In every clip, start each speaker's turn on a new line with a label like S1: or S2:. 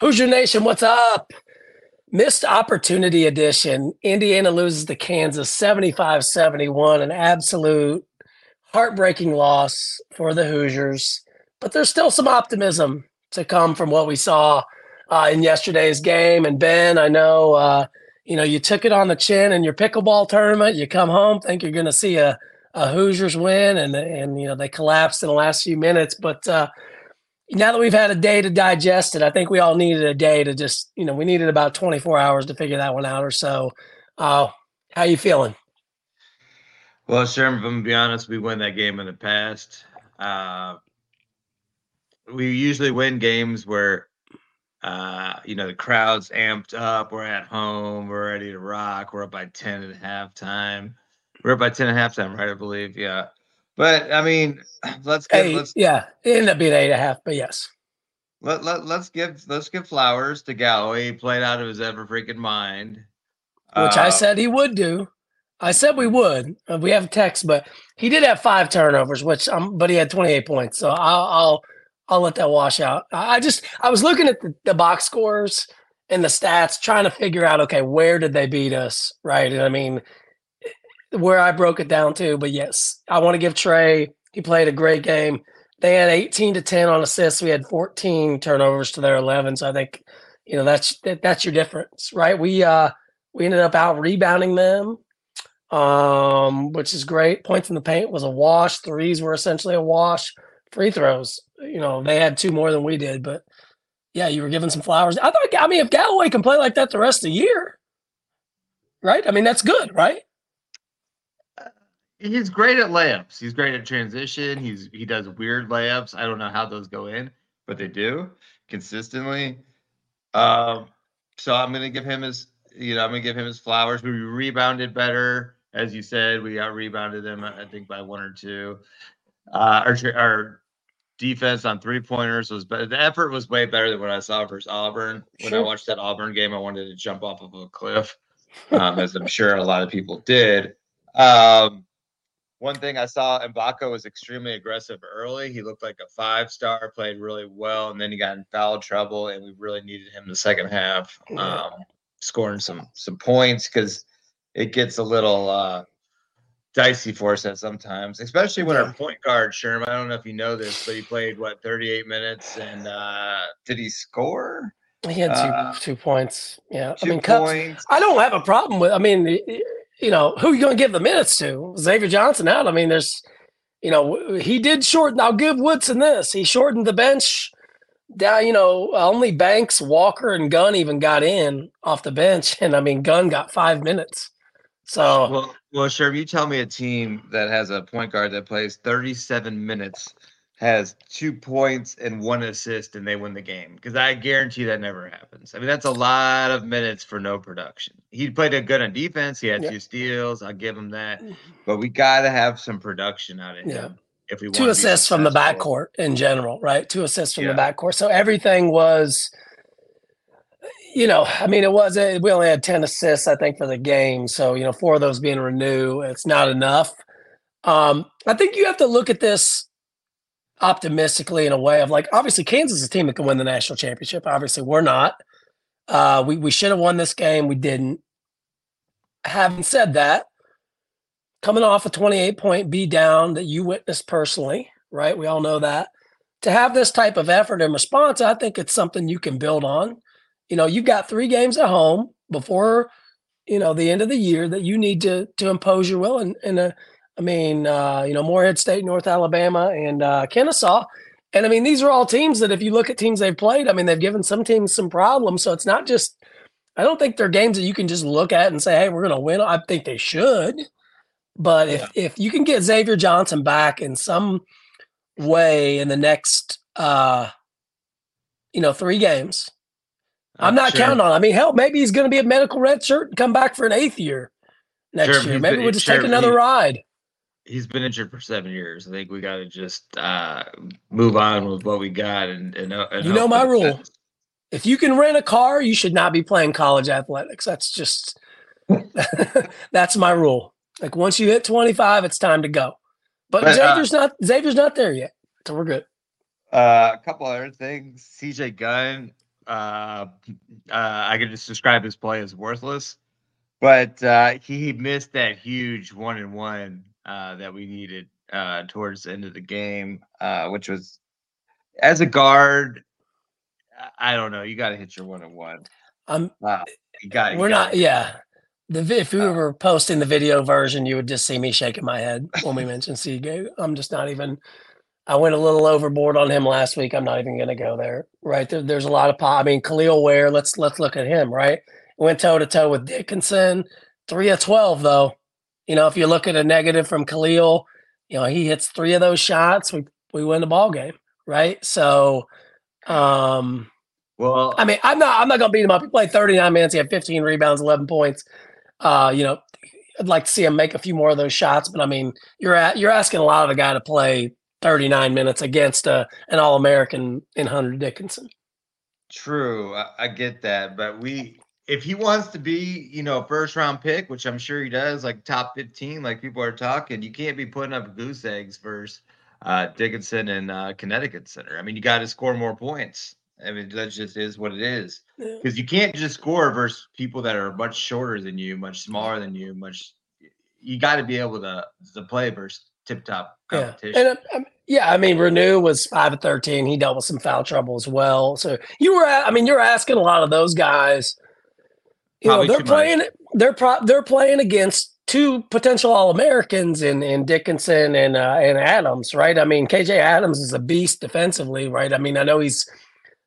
S1: Hoosier Nation, what's up? Missed opportunity edition. Indiana loses to Kansas 75 71, an absolute heartbreaking loss for the Hoosiers. But there's still some optimism to come from what we saw uh, in yesterday's game. And Ben, I know uh, you know you took it on the chin in your pickleball tournament. You come home, think you're going to see a, a Hoosiers win, and and you know they collapsed in the last few minutes. But uh, now that we've had a day to digest it, I think we all needed a day to just, you know, we needed about 24 hours to figure that one out or so. Uh, how you feeling?
S2: Well, Sherman, if I'm gonna be honest, we won that game in the past. Uh, we usually win games where, uh, you know, the crowd's amped up. We're at home. We're ready to rock. We're up by 10 at halftime. We're up by 10 at halftime, right? I believe. Yeah. But I mean, let's
S1: get let's yeah, it ended up being eight and a half, but yes.
S2: Let, let let's give let's give flowers to Galloway. He played out of his ever freaking mind.
S1: Which uh, I said he would do. I said we would. Uh, we have text, but he did have five turnovers, which um, but he had 28 points. So I'll I'll I'll let that wash out. I just I was looking at the, the box scores and the stats, trying to figure out okay, where did they beat us, right? And I mean, where I broke it down to. But yes, I want to give Trey. He played a great game. They had 18 to 10 on assists. We had 14 turnovers to their 11. So I think, you know, that's that, that's your difference, right? We uh we ended up out rebounding them, um, which is great. Points in the paint was a wash. Threes were essentially a wash. Free throws, you know, they had two more than we did, but yeah, you were giving some flowers. I thought, I mean, if Galloway can play like that the rest of the year, right? I mean, that's good, right?
S2: He's great at layups. He's great at transition. He's he does weird layups. I don't know how those go in, but they do consistently. Um, so I'm gonna give him his you know I'm gonna give him his flowers. We rebounded better, as you said. We out rebounded them I think by one or two. Uh, our our defense on three pointers was better. The effort was way better than what I saw versus Auburn. When sure. I watched that Auburn game, I wanted to jump off of a cliff, um, as I'm sure a lot of people did. Um, one thing I saw, Mgbako was extremely aggressive early. He looked like a five star, played really well, and then he got in foul trouble, and we really needed him in the second half, um, scoring some some points because it gets a little uh, dicey for us at sometimes, especially when our point guard Sherm. I don't know if you know this, but he played what 38 minutes, and uh, did he score?
S1: He had two uh, two points. Yeah, I mean, I don't have a problem with. I mean, you know, who are you going to give the minutes to? Xavier Johnson out. I mean, there's, you know, he did shorten. I'll give Woodson this. He shortened the bench down. You know, only Banks, Walker, and Gunn even got in off the bench, and I mean, Gunn got five minutes. So,
S2: well, well, sure. You tell me a team that has a point guard that plays 37 minutes has two points and one assist and they win the game because I guarantee that never happens. I mean, that's a lot of minutes for no production. He played a good on defense. He had two steals. I'll give him that. Mm-hmm. But we got to have some production out of him if we
S1: two assists from the backcourt in general, right? Two assists from yeah. the backcourt. So everything was, you know, I mean, it was we only had ten assists, I think, for the game. So you know, four of those being Reneau, it's not enough. Um, I think you have to look at this optimistically in a way of like obviously Kansas is a team that can win the national championship. Obviously, we're not. Uh, we we should have won this game. We didn't. Having said that, coming off a 28 point be down that you witnessed personally, right? We all know that. To have this type of effort and response, I think it's something you can build on. You know, you've got three games at home before, you know, the end of the year that you need to to impose your will and and a I mean, uh, you know, Morehead State, North Alabama, and uh, Kennesaw. And I mean, these are all teams that if you look at teams they've played, I mean, they've given some teams some problems. So it's not just, I don't think they're games that you can just look at and say, hey, we're going to win. I think they should. But if, yeah. if you can get Xavier Johnson back in some way in the next, uh, you know, three games, I'm not sure. counting on. I mean, hell, maybe he's going to be a medical red shirt and come back for an eighth year next sure, year. Maybe we'll just sure, take another he, ride
S2: he's been injured for seven years. I think we got to just uh, move on with what we got. And, and, uh, and
S1: you know my rule: if you can rent a car, you should not be playing college athletics. That's just that's my rule. Like once you hit twenty five, it's time to go. But, but uh, Xavier's uh, not Xavier's not there yet, so we're good.
S2: Uh, a couple other things. CJ Gunn uh, uh, I could just describe his play as worthless. But uh, he missed that huge one and one uh, that we needed uh, towards the end of the game, uh, which was as a guard. I don't know. You got to hit your one and one.
S1: Um,
S2: wow. You got.
S1: We're not. Yeah. The if we uh, were posting the video version, you would just see me shaking my head when we mentioned Seagate. I'm just not even. I went a little overboard on him last week. I'm not even going to go there. Right there, there's a lot of pop. I mean, Kel'el Ware. Let's let's look at him. Right, went toe to toe with Dickinson. Three of twelve though. You know, if you look at a negative from Kel'el, you know he hits three of those shots. We we win the ball game. Right. So, um,
S2: well,
S1: I mean, I'm not I'm not going to beat him up. He played 39 minutes. He had 15 rebounds, 11 points. Uh, you know, I'd like to see him make a few more of those shots, but I mean, you're at, you're asking a lot of a guy to play 39 minutes against a, uh, an All American in Hunter Dickinson.
S2: True, I, I, get that, but we if he wants to be, you know, first round pick, which I'm sure he does, like top 15, like people are talking, you can't be putting up goose eggs versus uh, Dickinson and uh, Connecticut Center. I mean, you got to score more points. I mean, that just is what it is. Because you can't just score versus people that are much shorter than you, much smaller than you, much. You got to be able to to play versus tip top competition.
S1: Yeah. And um, yeah, I mean, Reneau was five of thirteen. He dealt with some foul trouble as well. So you were, I mean, you're asking a lot of those guys. You Probably know, they're playing. Much. They're pro, they're playing against two potential All Americans in in Dickinson and uh, and Adams, right? I mean, KJ Adams is a beast defensively, right? I mean, I know he's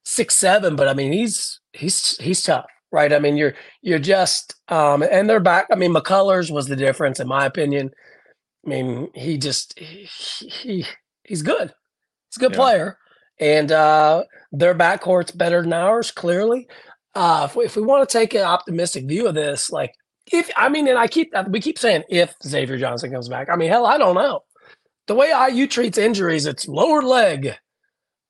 S1: six seven, but I mean he's he's he's tough, right? I mean you're you're just um and they're back. I mean McCullers was the difference in my opinion. I mean he just he, he he's good. He's a good yeah. player, and uh their backcourt's better than ours clearly. Uh, if we, if we want to take an optimistic view of this, like if I mean, and I keep we keep saying if Xavier Johnson comes back. I mean, hell, I don't know. The way IU treats injuries, it's lower leg.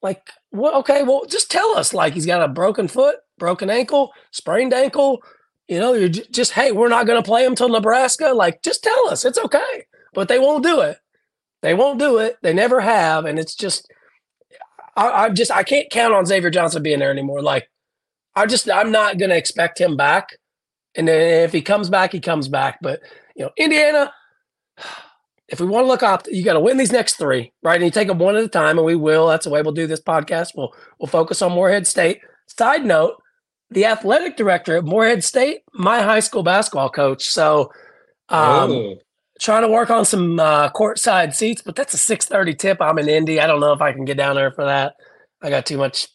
S1: Like well, okay, well, just tell us. Like he's got a broken foot, broken ankle, sprained ankle. You know, you're j- just hey, we're not going to play him till Nebraska. Like, just tell us. It's okay, but they won't do it. They won't do it. They never have, and it's just, I, I just I can't count on Xavier Johnson being there anymore. Like, I just I'm not going to expect him back. And then if he comes back, he comes back. But you know, Indiana, if we want to look up, you got to win these next three, right? And you take them one at a time, and we will. That's the way we'll do this podcast. We'll we'll focus on Morehead State. Side note: the athletic director at Morehead State, my high school basketball coach. So, um, oh. trying to work on some uh, courtside seats, but that's a six thirty tip. I'm in Indy. I don't know if I can get down there for that. I got too much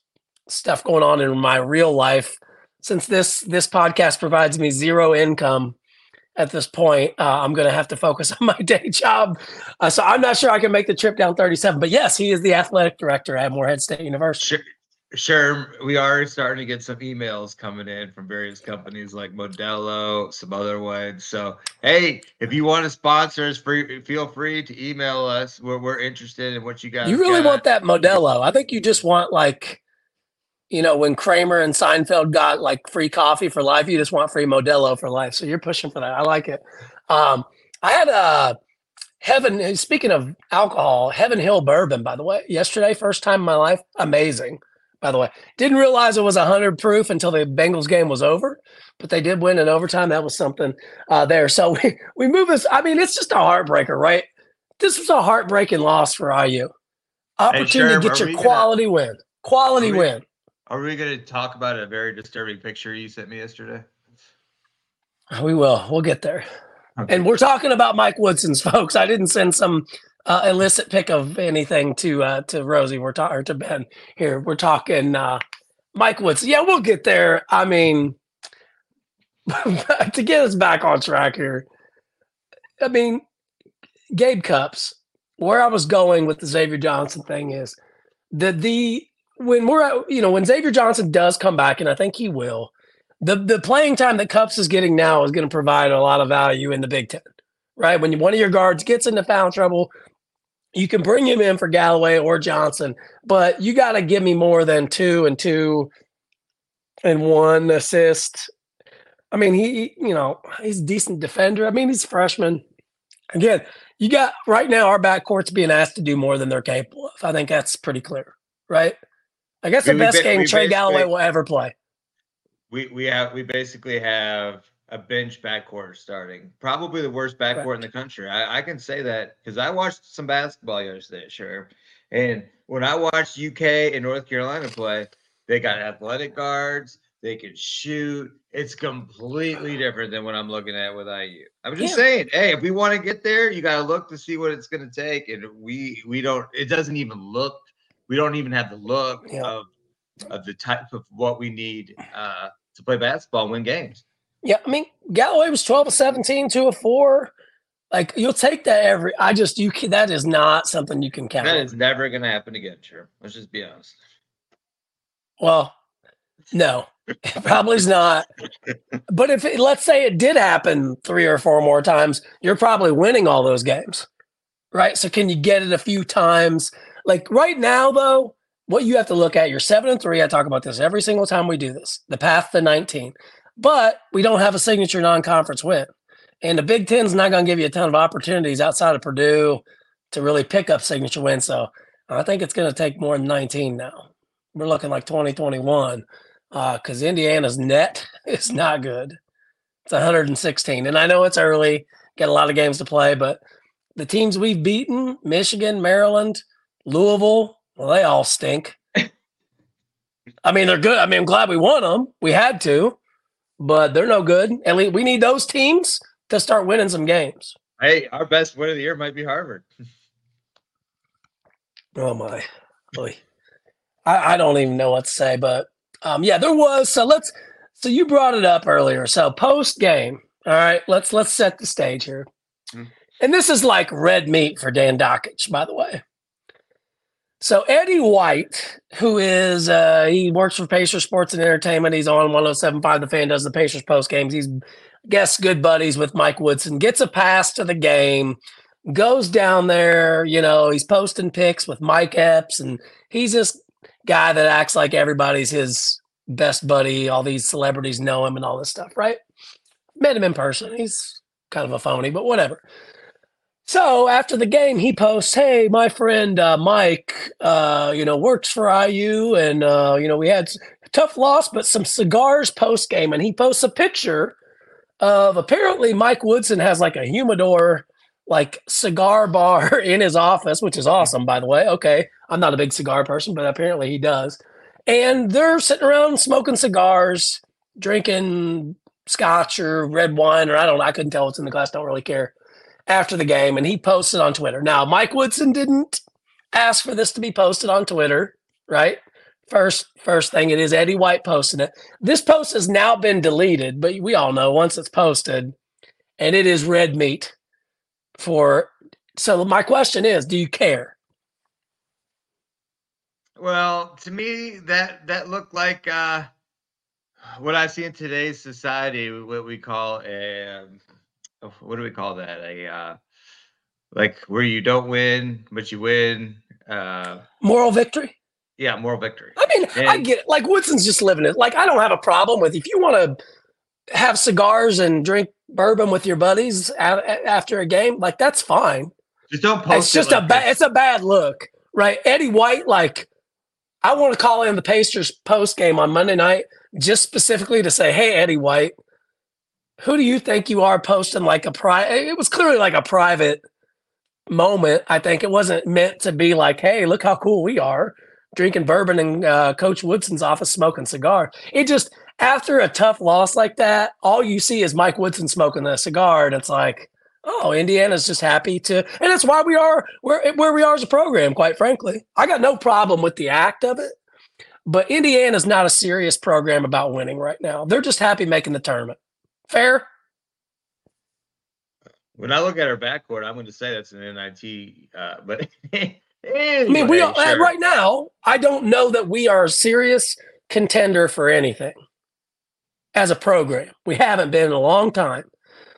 S1: stuff going on in my real life. Since this this podcast provides me zero income, at this point. Uh, I'm going to have to focus on my day job. Uh, so I'm not sure I can make the trip down 37. But yes, he is the athletic director at Morehead State University.
S2: Sure. Sure, we are starting to get some emails coming in from various companies like Modelo, some other ones. So, hey, if you want to sponsor us, free, feel free to email us. We're, we're interested in what you guys.
S1: You really
S2: got.
S1: want that Modelo? I think you just want like you know, when Kramer and Seinfeld got like free coffee for life, you just want free Modelo for life. So you're pushing for that. I like it. Um, I had a Heaven, speaking of alcohol, Heaven Hill bourbon, by the way, yesterday, first time in my life. Amazing, by the way. Didn't realize it was 100 proof until the Bengals game was over, but they did win in overtime. That was something uh, there. So we, we move this. I mean, it's just a heartbreaker, right? This was a heartbreaking loss for IU. Opportunity hey, to get your quality gonna, win. Quality win.
S2: Are we going to talk about a very disturbing picture you sent me yesterday?
S1: We will. We'll get there. Okay. And we're talking about Mike Woodson's folks. I didn't send some uh, illicit pic of anything to uh, to Rosie. We're talking or to Ben here. We're talking uh, Mike Woodson. Yeah, we'll get there. I mean, to get us back on track here. I mean, Gabe Cupps. Where I was going with the Xavier Johnson thing is that the when we're you know when Xavier Johnson does come back, and I think he will, the the playing time that Cupps is getting now is going to provide a lot of value in the Big Ten, right? When one of your guards gets into foul trouble, you can bring him in for Galloway or Johnson, but you got to give me more than two and two and one assist. I mean, he you know he's a decent defender. I mean, he's a freshman. Again, you got right now our backcourt's being asked to do more than they're capable of. I think that's pretty clear, right? I guess the we, best we, game we Trey Galloway will ever play.
S2: We we have we basically have a bench backcourt starting. Probably the worst backcourt right. in the country. I, I can say that because I watched some basketball yesterday, sure. And when I watched UK and North Carolina play, they got athletic guards. They can shoot. It's completely different than what I'm looking at with IU. I'm just yeah. saying, hey, if we want to get there, you got to look to see what it's going to take, and we we don't. It doesn't even look. We don't even have the look yeah. of of the type of what we need uh, to play basketball and win games.
S1: Yeah, I mean, Galloway was 12 of 17, 2 of 4. Like you'll take that every. I just you can, that is not something you can count.
S2: That is never going to happen again. Sure, let's just be honest.
S1: Well, no, probably is not. But if it, let's say it did happen three or four more times, you're probably winning all those games, right? So can you get it a few times? Like right now, though, what you have to look at, you're seven and three. I talk about this every single time we do this. The path to 19 but we don't have a signature non-conference win. And the Big Ten's not going to give you a ton of opportunities outside of Purdue to really pick up signature wins. So I think it's going to take more than 19 now. We're looking like 2021 because uh, Indiana's net is not good. It's 116. And I know it's early, got a lot of games to play, but the teams we've beaten Michigan, Maryland, Louisville well, they all stink. I mean, they're good. I mean, I'm glad we won them. We had to but they're no good. At least we need those teams to start winning some games.
S2: Hey, our best win of the year might be Harvard.
S1: oh my, boy, I, I don't even know what to say. But um, yeah, there was. So let's. So you brought it up earlier. So post game. All right, let's let's set the stage here. Mm-hmm. And this is like red meat for Dan Dakich, by the way. So Eddie White, who is uh, he works for Pacer Sports and Entertainment. He's on 107.5 The Fan, does the Pacers post games. He's guess good buddies with Mike Woodson. Gets a pass to the game, goes down there. You know, he's posting pics with Mike Epps, and he's this guy that acts like everybody's his best buddy. All these celebrities know him and all this stuff, right? Met him in person. He's kind of a phony, but whatever. So after the game, he posts, "Hey, my friend uh, Mike, uh, you know, works for IU, and uh, you know, we had a tough loss, but some cigars post game." And he posts a picture of apparently Mike Woodson has like a humidor, like cigar bar in his office, which is awesome, by the way. Okay, I'm not a big cigar person, but apparently he does. And they're sitting around smoking cigars, drinking scotch or red wine, or I don't know. I couldn't tell what's in the glass. Don't really care after the game and he posted on Twitter. Now, Mike Woodson didn't ask for this to be posted on Twitter, right? First, first thing it is Eddie White posting it. This post has now been deleted, but we all know once it's posted, and it is red meat for. So my question is, do you care?
S2: Well, to me, that that looked like uh, what I see in today's society, what we call a Oh, what do we call that? A uh, like where you don't win but you win. Uh,
S1: moral victory.
S2: Yeah, moral victory.
S1: I mean, and, I get it. Like Woodson's just living it. Like I don't have a problem with if you want to have cigars and drink bourbon with your buddies after a game. Like that's fine.
S2: Just don't post.
S1: It's just
S2: it
S1: like a bad. It's a bad look, right? Eddie White, like I want to call in the Pacers post game on Monday night just specifically to say, "Hey, Eddie White, who do you think you are posting like a private? It was clearly like a private moment. I think it wasn't meant to be like, hey, look how cool we are drinking bourbon in uh, Coach Woodson's office smoking cigar. It just after a tough loss like that, all you see is Mike Woodson smoking a cigar, and it's like, oh, Indiana's just happy to, and that's why we are where where we are as a program. Quite frankly, I got no problem with the act of it, but Indiana's not a serious program about winning right now. They're just happy making the tournament. Fair.
S2: When I look at our backcourt, I'm going to say that's an NIT. Uh, but
S1: anyway, I mean, we are, sure. right now. I don't know that we are a serious contender for anything as a program. We haven't been in a long time.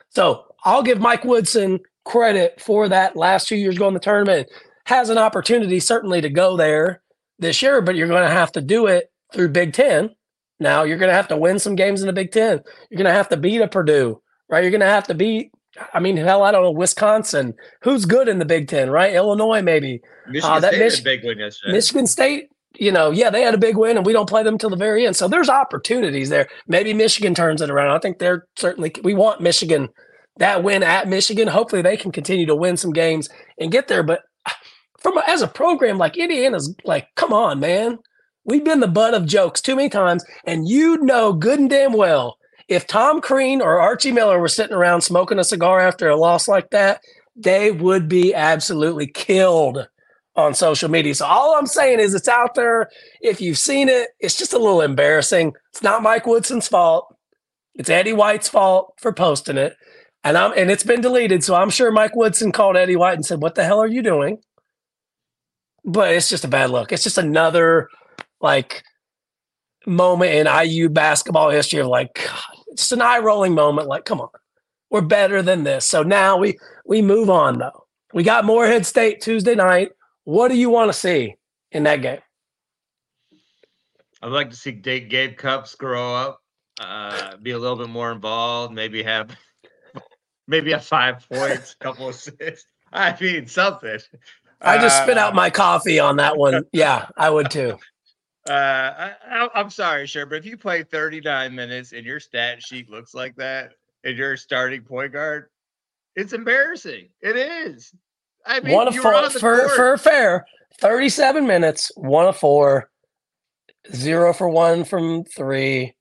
S1: So I'll give Mike Woodson credit for that last two years going to the tournament. Has an opportunity certainly to go there this year, but you're going to have to do it through Big Ten now you're going to have to win some games in the Big Ten. You're going to have to beat a Purdue, right? You're going to have to beat, I mean, hell, I don't know, Wisconsin. Who's good in the Big Ten, right? Illinois, maybe.
S2: Michigan uh, that State Mich- big win yesterday.
S1: Michigan State you know, yeah, they had a big win and we don't play them till the very end. So there's opportunities there. Maybe Michigan turns it around. I think they're certainly, we want Michigan that win at Michigan. Hopefully they can continue to win some games and get there. But from as a program like Indiana's like, come on, man. We've been the butt of jokes too many times. And you know good and damn well if Tom Crean or Archie Miller were sitting around smoking a cigar after a loss like that, they would be absolutely killed on social media. So all I'm saying is it's out there. If you've seen it, it's just a little embarrassing. It's not Mike Woodson's fault. It's Eddie White's fault for posting it. And I'm and it's been deleted. So I'm sure Mike Woodson called Eddie White and said, What the hell are you doing? But it's just a bad look. It's just another like moment in IU basketball history of like, God, it's an eye rolling moment. Like, come on, we're better than this. So now we we move on though. We got Morehead State Tuesday night. What do you want to see in that game?
S2: I'd like to see Gabe Cupps grow up, uh, be a little bit more involved, maybe have maybe have five points, a couple assists. I mean, something.
S1: I just spit out uh, my coffee on that one. Yeah, I would too.
S2: Uh, I, am sorry, sure, but if you play 39 minutes and your stat sheet looks like that, and you're starting point guard, it's embarrassing. It is.
S1: I mean, one of four for, for fair. 37 minutes, one of four, zero for one from three,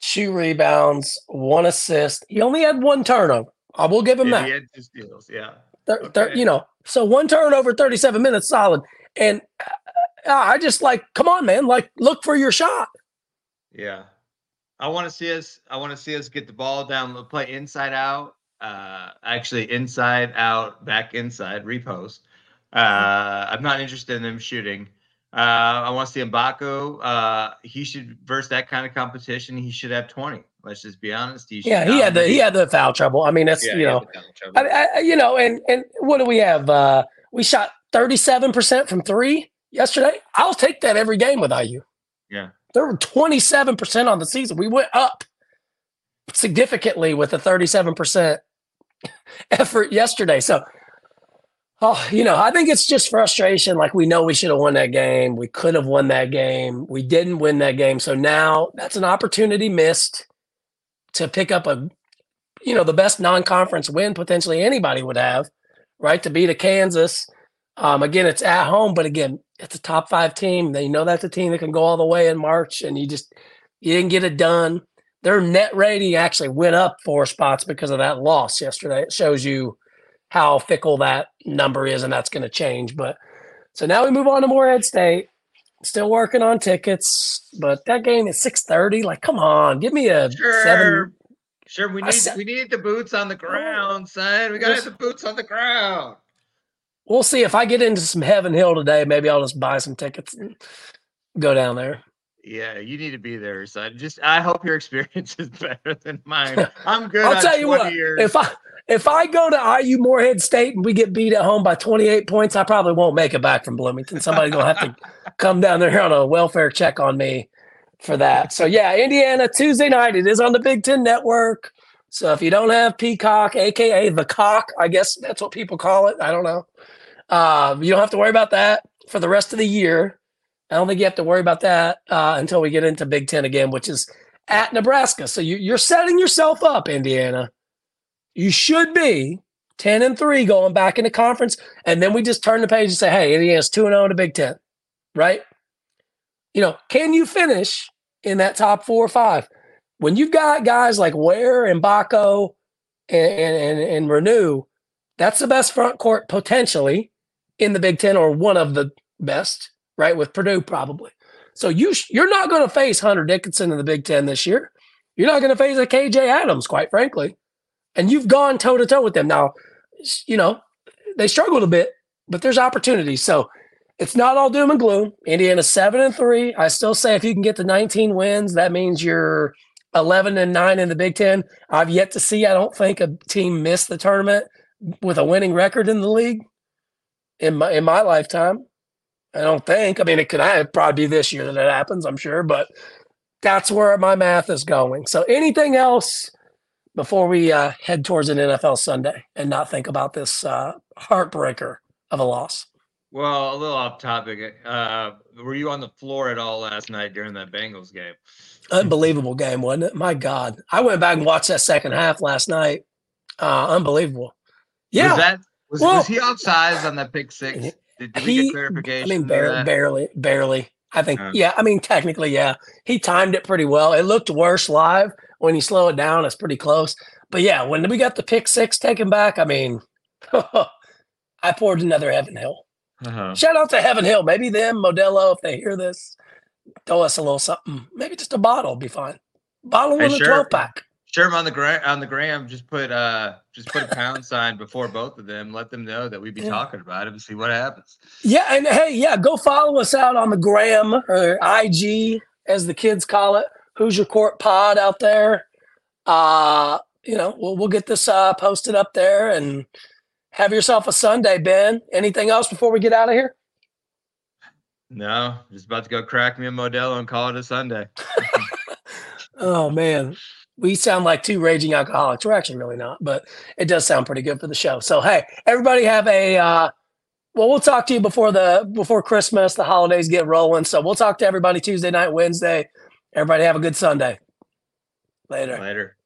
S1: two rebounds, one assist. He only had one turnover. I will give him yeah, that. He had two steals,
S2: yeah.
S1: Th- okay. th- you know, so one turnover, 37 minutes, solid. And uh, I just like, come on, man, like look for your shot.
S2: Yeah. I want to see us. I want to see us get the ball down, play inside out, uh, actually inside out, back inside, repost. Uh, I'm not interested in them shooting. Uh, I want to see Mgbako. Uh, he should versus that kind of competition. He should have 20. Let's just be honest.
S1: He yeah, he had the he had the foul trouble. I mean, that's yeah, you know, I, I, you know, and and what do we have? Uh, we shot 37 percent from three yesterday. I'll take that every game with IU.
S2: Yeah,
S1: there were 27 percent on the season. We went up significantly with a 37 percent effort yesterday. So, oh, you know, I think it's just frustration. Like we know we should have won that game. We could have won that game. We didn't win that game. So now that's an opportunity missed to pick up a, you know, the best non-conference win potentially anybody would have, right? To beat a Kansas. Um, again, it's at home, but again, it's a top five team. They know that's a team that can go all the way in March, and you just you didn't get it done their net rating actually went up four spots because of that loss yesterday. It shows you how fickle that number is, and that's going to change. But so now we move on to Morehead State. Still working on tickets, but that game is six thirty. Like, come on, give me a
S2: sure.
S1: seven.
S2: Sure, we need we need the boots on the oh. ground, son. We got to have the boots on the ground.
S1: We'll see if I get into some Heaven Hill today. Maybe I'll just buy some tickets and go down there.
S2: Yeah, you need to be there, son. Just I hope your experience is better than mine. I'm good.
S1: I'll tell you what.
S2: Years.
S1: If I if I go to IU Morehead State and we get beat at home by 28 points, I probably won't make it back from Bloomington. Somebody's gonna have to come down there on a welfare check on me for that. So yeah, Indiana Tuesday night. It is on the Big Ten Network. So if you don't have Peacock, aka the cock, I guess that's what people call it. I don't know. Uh, you don't have to worry about that for the rest of the year. I don't think you have to worry about that uh, until we get into Big Ten again, which is at Nebraska. So you, you're setting yourself up, Indiana. You should be 10 and 3 going back into conference. And then we just turn the page and say, hey, Indiana's 2 and 0 in the Big Ten, right? You know, can you finish in that top four or five? When you've got guys like Ware and Mgbako and, and, and Reneau, that's the best front court potentially in the Big Ten or one of the best right? With Purdue, probably. So you you're not going to face Hunter Dickinson in the Big Ten this year. You're not going to face a KJ Adams, quite frankly. And you've gone toe to toe with them. Now, you know, they struggled a bit, but there's opportunities. So it's not all doom and gloom. Indiana seven and three. I still say if you can get to 19 wins, that means you're 11 and nine in the Big Ten. I've yet to see, I don't think, a team miss the tournament with a winning record in the league in my in my lifetime. I don't think. I mean, it could probably be this year that it happens, I'm sure, but that's where my math is going. So, anything else before we uh, head towards an NFL Sunday and not think about this uh, heartbreaker of a loss?
S2: Well, a little off topic. Uh, were you on the floor at all last night during that Bengals game?
S1: Unbelievable game, wasn't it? My God, I went back and watched that second half last night. Uh, unbelievable. Yeah.
S2: Was that was, well, was he offsides on that pick six? Did, did he, we get clarification?
S1: I mean, barely, barely, barely. I think, uh, yeah. I mean, technically, yeah. He timed it pretty well. It looked worse live. When you slow it down, it's pretty close. But yeah, when we got the pick six taken back, I mean, I poured another Heaven Hill. Uh-huh. Shout out to Heaven Hill. Maybe them, Modelo, if they hear this, throw us a little something. Maybe just a bottle be fine. Bottle hey, in a sure. 12 pack.
S2: Sure, on the gram on the gram, just put uh just put a pound sign before both of them. Let them know that we'd be yeah. talking about it and see what happens.
S1: Yeah, and hey, yeah, go follow us out on the gram or IG as the kids call it. Who's your court pod out there? Uh, you know, we'll we'll get this uh posted up there and have yourself a Sunday, Ben. Anything else before we get out of here?
S2: No, just about to go crack me a Modelo and call it a Sunday.
S1: oh man, we sound like two raging alcoholics. We're actually really not, but it does sound pretty good for the show. So hey, everybody have a uh, well, we'll talk to you before the before Christmas. The holidays get rolling, so we'll talk to everybody Tuesday night, Wednesday. Everybody have a good Sunday. Later.
S2: Later.